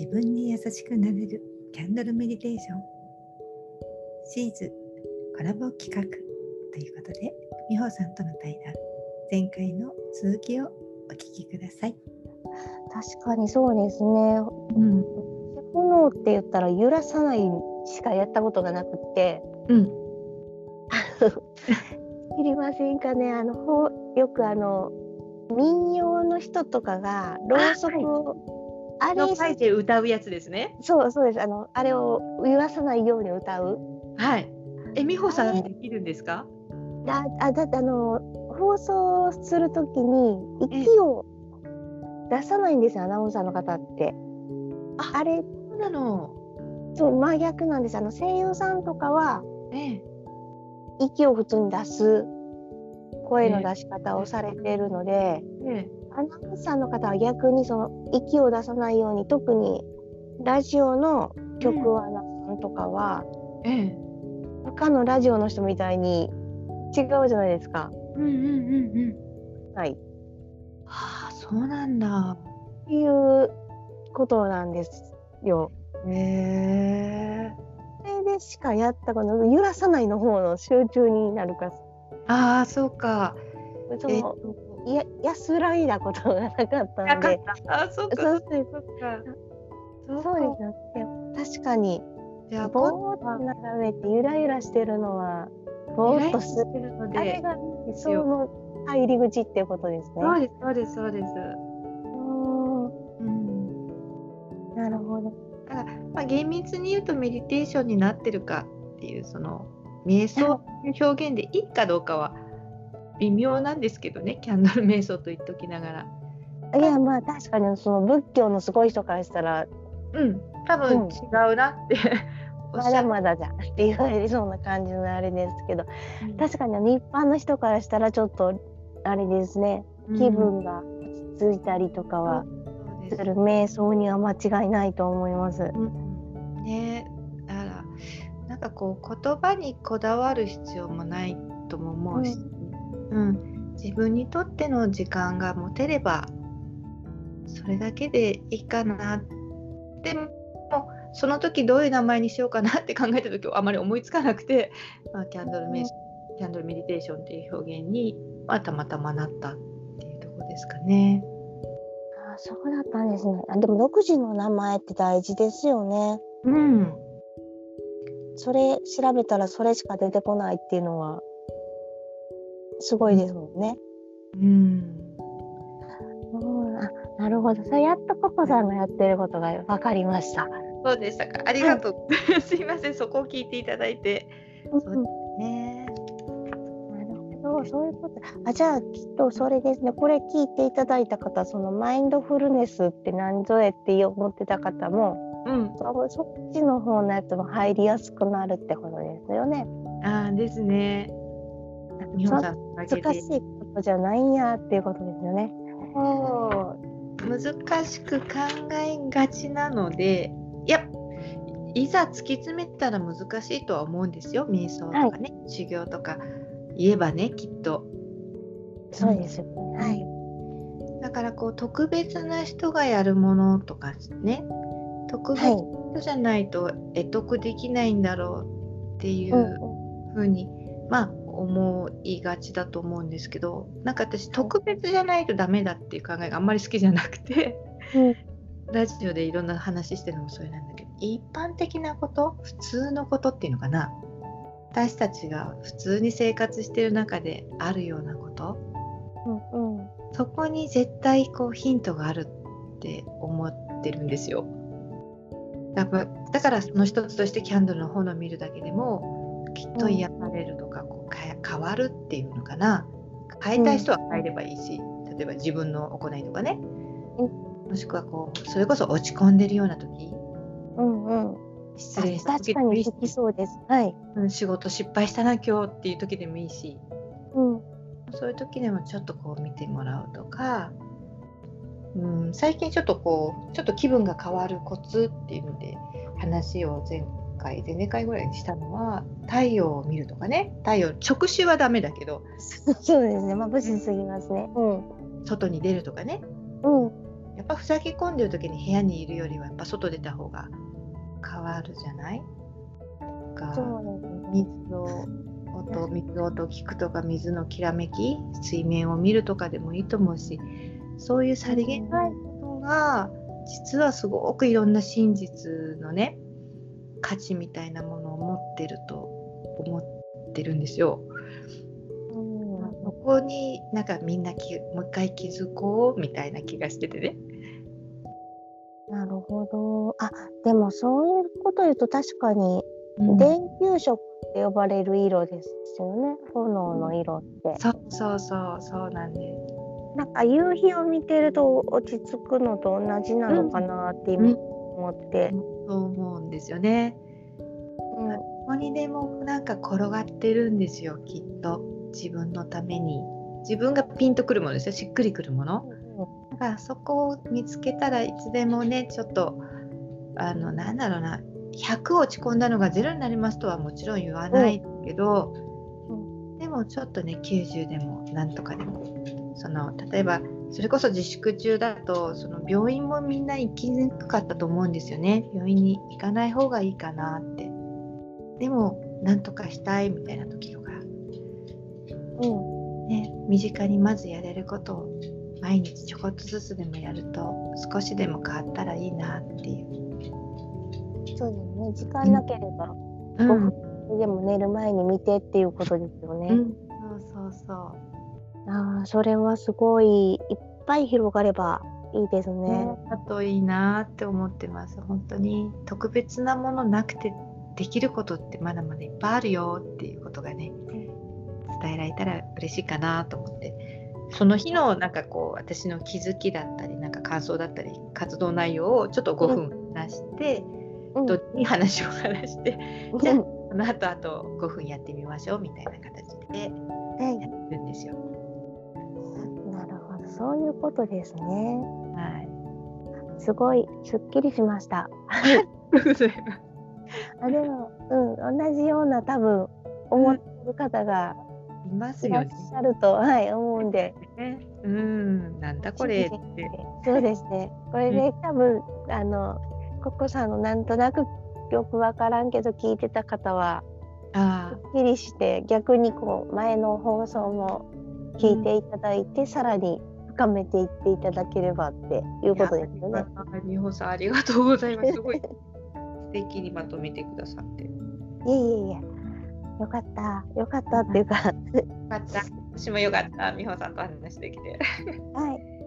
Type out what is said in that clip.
自分に優しくなれるキャンドルメディテーション。シーズコラボ企画ということで美穂さんとの対談前回の続きをお聞きください。確かにそうですね、うん、炎って言ったら揺らさないしかやったことがなくて、うん、知りませんかね。あのほよくあの民謡の人とかがろうそくをあれ書いて歌うやつですね。そうそうですあのあれを言わさないように歌う。はい。え美穂さんできるんですか？だあだってあの放送するときに息を出さないんですよアナウンサーの方って。ああれそうなの。そう真逆なんですあの声優さんとかは、ええ、息を普通に出す声の出し方をされているので、ええ、アナウンサーの方は逆にその息を出さないように特にラジオの局アナさんとかは、ええ、他のラジオの人みたいに違うじゃないですか。うんうんうんうん。はい。はあそうなんだ。っていうことなんですよ。へえ。それでしかやったこと揺らさないの方の集中になるかああそうか。そのや安らいだことがなかったので。あそうかそうそうか。そうですね。確かに。じゃあぼーっと眺めてゆらゆらしてるのはぼーっとするので、あれがその入り口っていうことですね。そうですそうですそうです。うん。なるほど。だからまあ厳密に言うとメディテーションになってるかっていうその瞑想表現でいいかどうかは微妙なんですけどねキャンドル瞑想と言っときながら。いやまあ確かにその仏教のすごい人からしたらうん多分違うなって、うん、まだまだじゃんって言われそうな感じのあれですけど、うん、確かに一般の人からしたらちょっとあれですね。気分が落ち着いたりとかはす。る瞑想には間違いないと思います。うん、ねなんかこう言葉にこだわる必要もないとも思うし、うん、うん、自分にとっての時間が持てればそれだけでいいかなでもその時どういう名前にしようかなって考えた時はあまり思いつかなくて、まあ、キャンドルメキャンドルメディテーションっていう表現に、まあ、たまたまなったっていうとこですかね。あそうだったんですね。あでも独自の名前って大事ですよね。うん。それ調べたらそれしか出てこないっていうのはすごいですもんね。うん。うん、あなるほど。それやっとココさんがやってることが分かりました。そうでしたか。ありがとう。はい、すいません。そこを聞いていただいて。そうですね。なるほど。そういうこと。あ、じゃあきっとそれですね。これ聞いていただいた方、そのマインドフルネスって何ぞえって思ってた方も。うん、そっちの方のやつも入りやすくなるってことですよね。あですね。難しいことじゃないんやっていうことですよね。難しく考えがちなのでいやいざ突き詰めたら難しいとは思うんですよ。瞑想とかね、はい、修行とか。言えばねきっと。そうです、はい、だからこう特別な人がやるものとかね。特別じゃないと得得できないんだろうっていうふうに、まあ思いがちだと思うんですけどなんか私特別じゃないとダメだっていう考えがあんまり好きじゃなくて、うん、ラジオでいろんな話してるのもそれなんだけど一般的なこと普通のことっていうのかな。私たちが普通に生活してる中であるようなこと、うんうん、そこに絶対こうヒントがあるって思ってるんですよ。だだからその一つとしてキャンドルの本を見るだけでもきっと癒されるとか、こう変わるっていうのかな。変えたい人は変えればいいし、うん、例えば自分の行いとかね、うん、もしくはこうそれこそ落ち込んでるような時、うんうん、失礼した時でもいいし。そうです、はい、仕事失敗したな今日っていう時でもいいし、うん、そういう時でもちょっとこう見てもらうとか。うん、最近ちょっとこうちょっと気分が変わるコツっていうので話を前回前々回ぐらいにしたのは太陽を見るとかね。太陽直視はダメだけど そうですね。まあ無視すぎますね、うん、外に出るとかね、うん、やっぱ塞ぎ込んでる時に部屋にいるよりはやっぱ外出た方が変わるじゃない？か水を音水音を聞くとか水のきらめき水面を見るとかでもいいと思うしそういうさりげないことが実はすごくいろんな真実のね価値みたいなものを持ってると思ってるんですよ。そこになんかみんなきもう一回気づこうみたいな気がしててね。なるほど。あでもそういうこと言うと確かに、電球色って呼ばれる色ですよね炎の色って。そうそうそうそうなんです。なんか夕日を見てると落ち着くのと同じなのかなって今思って。そう思うんですよね。うん、どこにでもなんか転がってるんですよきっと。自分のために。自分がピンとくるものですよ。しっくりくるもの。だからそこを見つけたらいつでもねちょっとあのなんだろうな。100落ち込んだのが0になりますとはもちろん言わないけど、うん、でもちょっとね90でもなんとかでも。その例えばそれこそ自粛中だとその病院もみんな行きにくかったと思うんですよね。病院に行かない方がいいかなって。でもなんとかしたいみたいな時とか、うん。ね、身近にまずやれることを毎日ちょこっとずつでもやると少しでも変わったらいいなっていう。そうですね。時間なければ5分でも寝る前に見てっていうことですよね、うん、そうそうそうああ、それはすごいいっぱい広がればいいですね。だといいなって思ってます。本当に特別なものなくてできることってまだまだいっぱいあるよっていうことがね、伝えられたら嬉しいかなと思って。その日のなんかこう私の気づきだったりなんか感想だったり活動内容をちょっと5分話して、うん、どっちに話を話して、うん、じゃあこの後あと5分やってみましょうみたいな形でやってるんですよ。そういうことですね。はい。すごいすっきりしました。あでも、うん、同じような多分思ってる方がいますよ、ね、いらっしゃると、はい、思うんで。うん、なんだこれって。そうですね。これで、多分あのココさんのなんとなくよくわからんけど聞いてた方は。あすっきりして逆にこう前の放送も聞いていただいて、うん、さらに深めていっていただければっていうことですよね。美穂さんありがとうございます。すごい素敵にまとめてくださって。いえいえいえ。よかった、よかったっていうか。よかった。私もよかった。美穂さんと話できて。はい。